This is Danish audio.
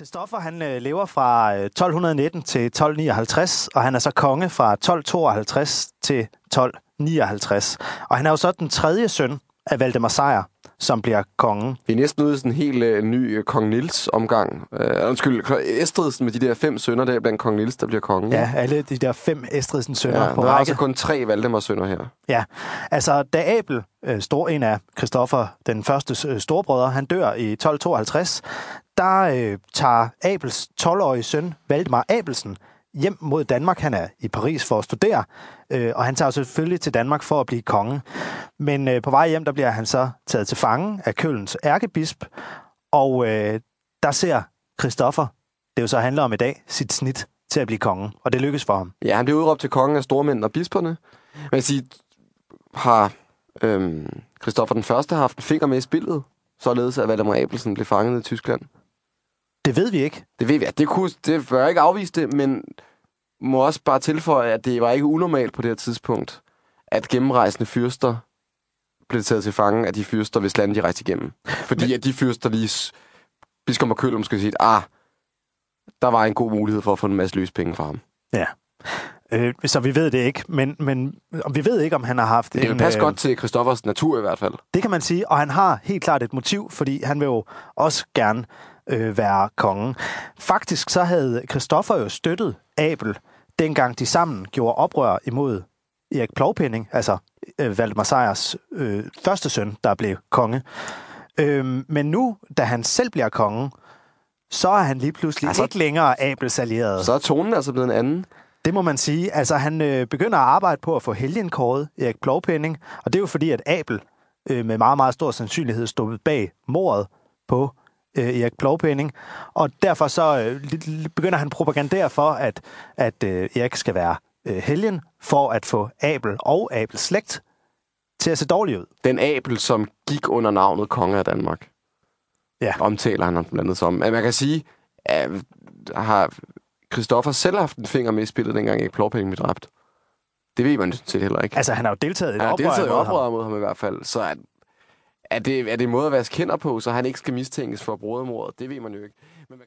Christoffer han øh, lever fra øh, 1219 til 1259, og han er så konge fra 1252 til 1259. Og han er jo så den tredje søn af Valdemar Sejr, som bliver kongen. Vi er næsten ude i sådan en helt øh, ny øh, kong Nils omgang. Øh, undskyld, Estridsen med de der fem sønner der blandt kong Nils, der bliver konge. Ja, alle de der fem Estridsen sønner ja på der er række. altså kun tre Valdemars sønner her. Ja, altså da Abel, øh, stor, en af Christoffer, den første storbrødre, han dør i 1252, der øh, tager Abels 12-årige søn, Valdemar Abelsen, hjem mod Danmark. Han er i Paris for at studere, øh, og han tager selvfølgelig til Danmark for at blive konge. Men øh, på vej hjem, der bliver han så taget til fange af Kølens ærkebisp, og øh, der ser Christoffer, det jo så handler om i dag, sit snit til at blive konge, og det lykkes for ham. Ja, han bliver udråbt til kongen af stormænd og bisperne. Men jeg siger, har øhm, Christoffer den Første haft en finger med i spillet, således at Valdemar Abelsen blev fanget i Tyskland? Det ved vi ikke. Det ved vi, at det, kunne, det bør ikke afvise det, men må også bare tilføje, at det var ikke unormalt på det her tidspunkt, at gennemrejsende fyrster blev taget til fange af de fyrster, hvis landet de rejste igennem. Fordi men... at de fyrster lige... Biskop og Køl måske sige, ah, der var en god mulighed for at få en masse løspenge fra ham. Ja. Øh, så vi ved det ikke, men, men vi ved ikke, om han har haft Det vil en... passe øh, godt til Christoffers natur i hvert fald. Det kan man sige, og han har helt klart et motiv, fordi han vil jo også gerne øh, være kongen. Faktisk så havde Christoffer jo støttet Abel, dengang de sammen gjorde oprør imod Erik Plovpenning, altså øh, Valdemar Sejrs øh, første søn, der blev konge. Øh, men nu, da han selv bliver konge, så er han lige pludselig Altså- ikke længere Abels allierede. Så er tonen altså blevet en anden. Det må man sige. Altså, han øh, begynder at arbejde på at få helgenkåret Erik Plovpenning, og det er jo fordi, at Abel øh, med meget, meget stor sandsynlighed stod bag mordet på øh, Erik Plovpenning, og derfor så øh, begynder han at propagandere for, at, at øh, Erik skal være øh, helgen, for at få Abel og Abels slægt til at se dårligt ud. Den Abel, som gik under navnet konge af Danmark. Ja. Omtaler han ham blandt andet som. Man kan sige, at har Christoffer selv haft en finger med i spillet, dengang ikke Plovpenning blev dræbt? Det ved man set heller ikke. Altså, han har jo deltaget i et har oprør deltaget i imod ham. oprør mod ham i hvert fald. Så er, er, det, er det en måde at vaske hænder på, så han ikke skal mistænkes for brodermordet? Det ved man jo ikke. Men man.